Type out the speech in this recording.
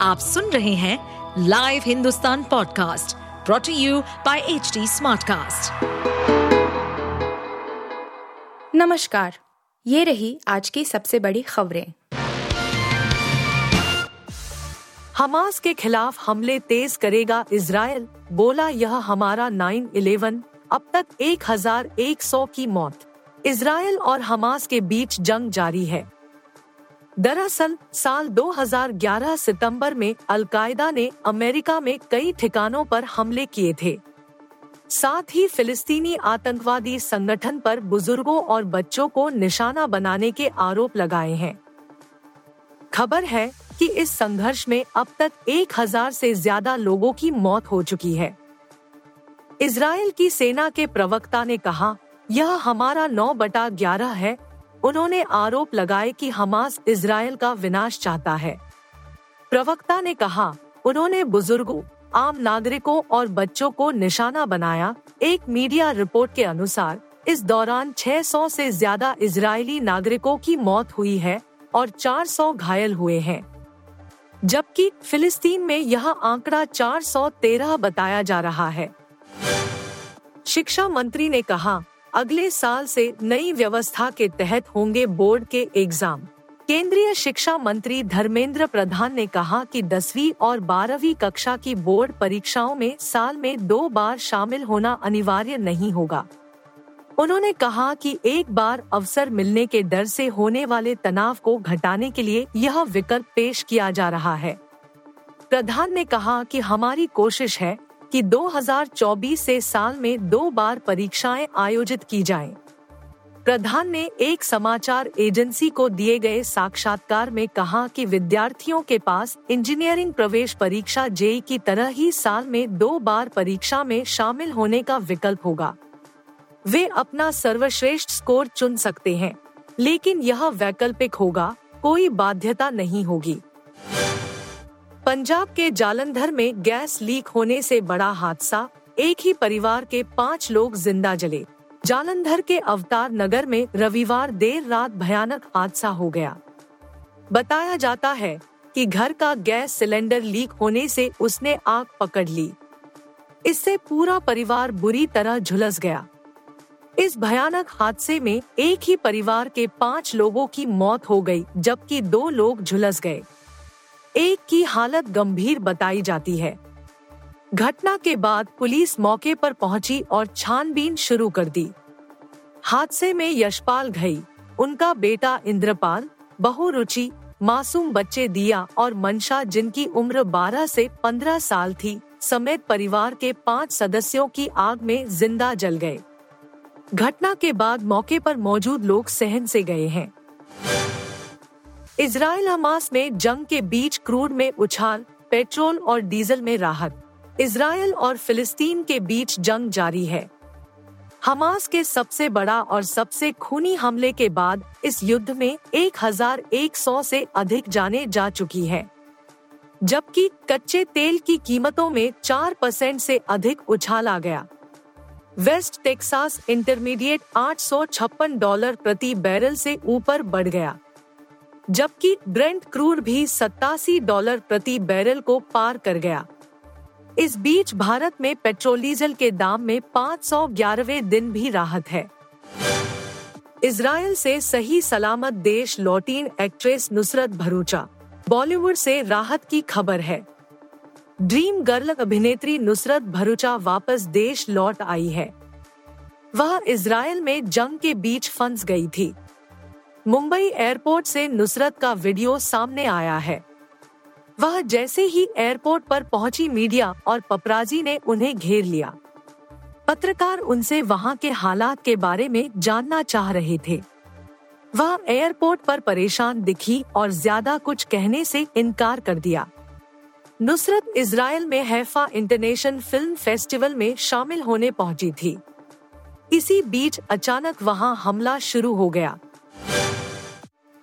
आप सुन रहे हैं live Hindustan podcast brought to you by H Smartcast. नमस्कार ये रही आज की सबसे बड़ी खबरें। हमास के खिलाफ हमले तेज करेगा इसराइल बोला यह हमारा 9/11 अब तक 1100 की मौत। इसराइल और हमास के बीच जंग जारी है। दरअसल, साल 2011 सितंबर में अलकायदा ने अमेरिका में कई ठिकानों पर हमले किए थे। साथ ही फिलिस्तीनी आतंकवादी संगठन पर बुज़ुर्गों और बच्चों को निशाना बनाने के आरोप लगाए हैं। खबर है कि इस संघर्ष में अब तक एक हज़ार से ज़्यादा लोगों की मौत हो चुकी है। इसराइल की सेना के प्रवक्ता ने कहा, यह हमारा नौ बटा ग्यारह है उन्होंने आरोप लगाए कि हमास इसराइल का विनाश चाहता है। प्रवक्ता ने कहा, उन्होंने बुज़ुर्गों, आम नागरिकों और बच्चों को निशाना बनाया। एक मीडिया रिपोर्ट के अनुसार, इस दौरान 600 से ज़्यादा इजरायली नागरिकों की मौत हुई है और 400 घायल हुए हैं। जबकि फिलिस्तीन में यह आंकड़ा 413 बताया जा रहा है। शिक्षा मंत्री ने कहा अगले साल से नई व्यवस्था के तहत होंगे बोर्ड के एग्ज़ाम। केंद्रीय शिक्षा मंत्री धर्मेंद्र प्रधान ने कहा कि दसवीं और बारहवीं कक्षा की बोर्ड परीक्षाओं में साल में दो बार शामिल होना अनिवार्य नहीं होगा। उन्होंने कहा कि एक बार अवसर मिलने के डर से होने वाले तनाव को घटाने के लिए यह विकल्प पेश किया जा रहा है। प्रधान ने कहा कि हमारी कोशिश है कि 2024 से साल में दो बार परीक्षाएँ आयोजित की जाएँ। प्रधान ने एक समाचार एजेंसी को दिए गए साक्षात्कार में कहा कि विद्यार्थियों के पास इंजीनियरिंग प्रवेश परीक्षा जेई की तरह ही साल में दो बार परीक्षा में शामिल होने का विकल्प होगा वे अपना सर्वश्रेष्ठ स्कोर चुन सकते हैं, लेकिन यह वैकल्पिक होगा, कोई बाध्यता नहीं होगी पंजाब के जालंधर में गैस लीक होने से बड़ा हादसा। एक ही परिवार के पाँच लोग ज़िंदा जले। जालंधर के अवतार नगर में रविवार देर रात भयानक हादसा हो गया। बताया जाता है कि घर का गैस सिलेंडर लीक होने से उसने आग पकड़ ली। इससे पूरा परिवार बुरी तरह झुलस गया। इस भयानक हादसे में एक ही परिवार के पाँच लोगों की मौत हो गई, जबकि दो लोग झुलस गए। एक की हालत गंभीर बताई जाती है। घटना के बाद पुलिस मौके पर पहुँची और छानबीन शुरू कर दी। हादसे में यशपाल घई, उनका बेटा इंद्रपाल, बहु रुचि, मासूम बच्चे दिया और मंशा जिनकी उम्र 12 से 15 साल थी, समेत परिवार के पाँच सदस्यों की आग में ज़िंदा जल गए। घटना के बाद मौके पर मौजूद लोग सहन से गए हैं। इसराइल हमास में जंग के बीच क्रूड में उछाल, पेट्रोल और डीजल में राहत। इसराइल और फिलिस्तीन के बीच जंग जारी है। हमास के सबसे बड़ा और सबसे खूनी हमले के बाद इस युद्ध में 1100 से अधिक जाने जा चुकी है। जबकि कच्चे तेल की कीमतों में 4 परसेंट से अधिक उछाल आ गया। वेस्ट टेक्सास इंटरमीडिएट आठ सौ छप्पन डॉलर प्रति बैरल से ऊपर बढ़ गया। जबकि ब्रेंट क्रूर भी सत्तासी डॉलर प्रति बैरल को पार कर गया। इस बीच भारत में पेट्रोल डीजल के दाम में पाँच सौ ग्यारहवें दिन भी राहत है। इसराइल से सही सलामत देश लौटीन एक्ट्रेस नुसरत भरूचा, बॉलीवुड से राहत की खबर है। ड्रीम गर्ल अभिनेत्री नुसरत भरूचा वापस देश लौट आई है। वह इसराइल में जंग के बीच फंस गई थी। मुंबई एयरपोर्ट से नुसरत का वीडियो सामने आया है। वह जैसे ही एयरपोर्ट पर पहुँची मीडिया और पपराजी ने उन्हें घेर लिया। पत्रकार उनसे वहाँ के हालात के बारे में जानना चाह रहे थे। वह एयरपोर्ट पर परेशान दिखी और ज़्यादा कुछ कहने से इनकार कर दिया। नुसरत इसराइल में हैफा इंटरनेशनल फ़िल्म फेस्टिवल में शामिल होने पहुँची थी। इसी बीच अचानक वहाँ हमला शुरू हो गया।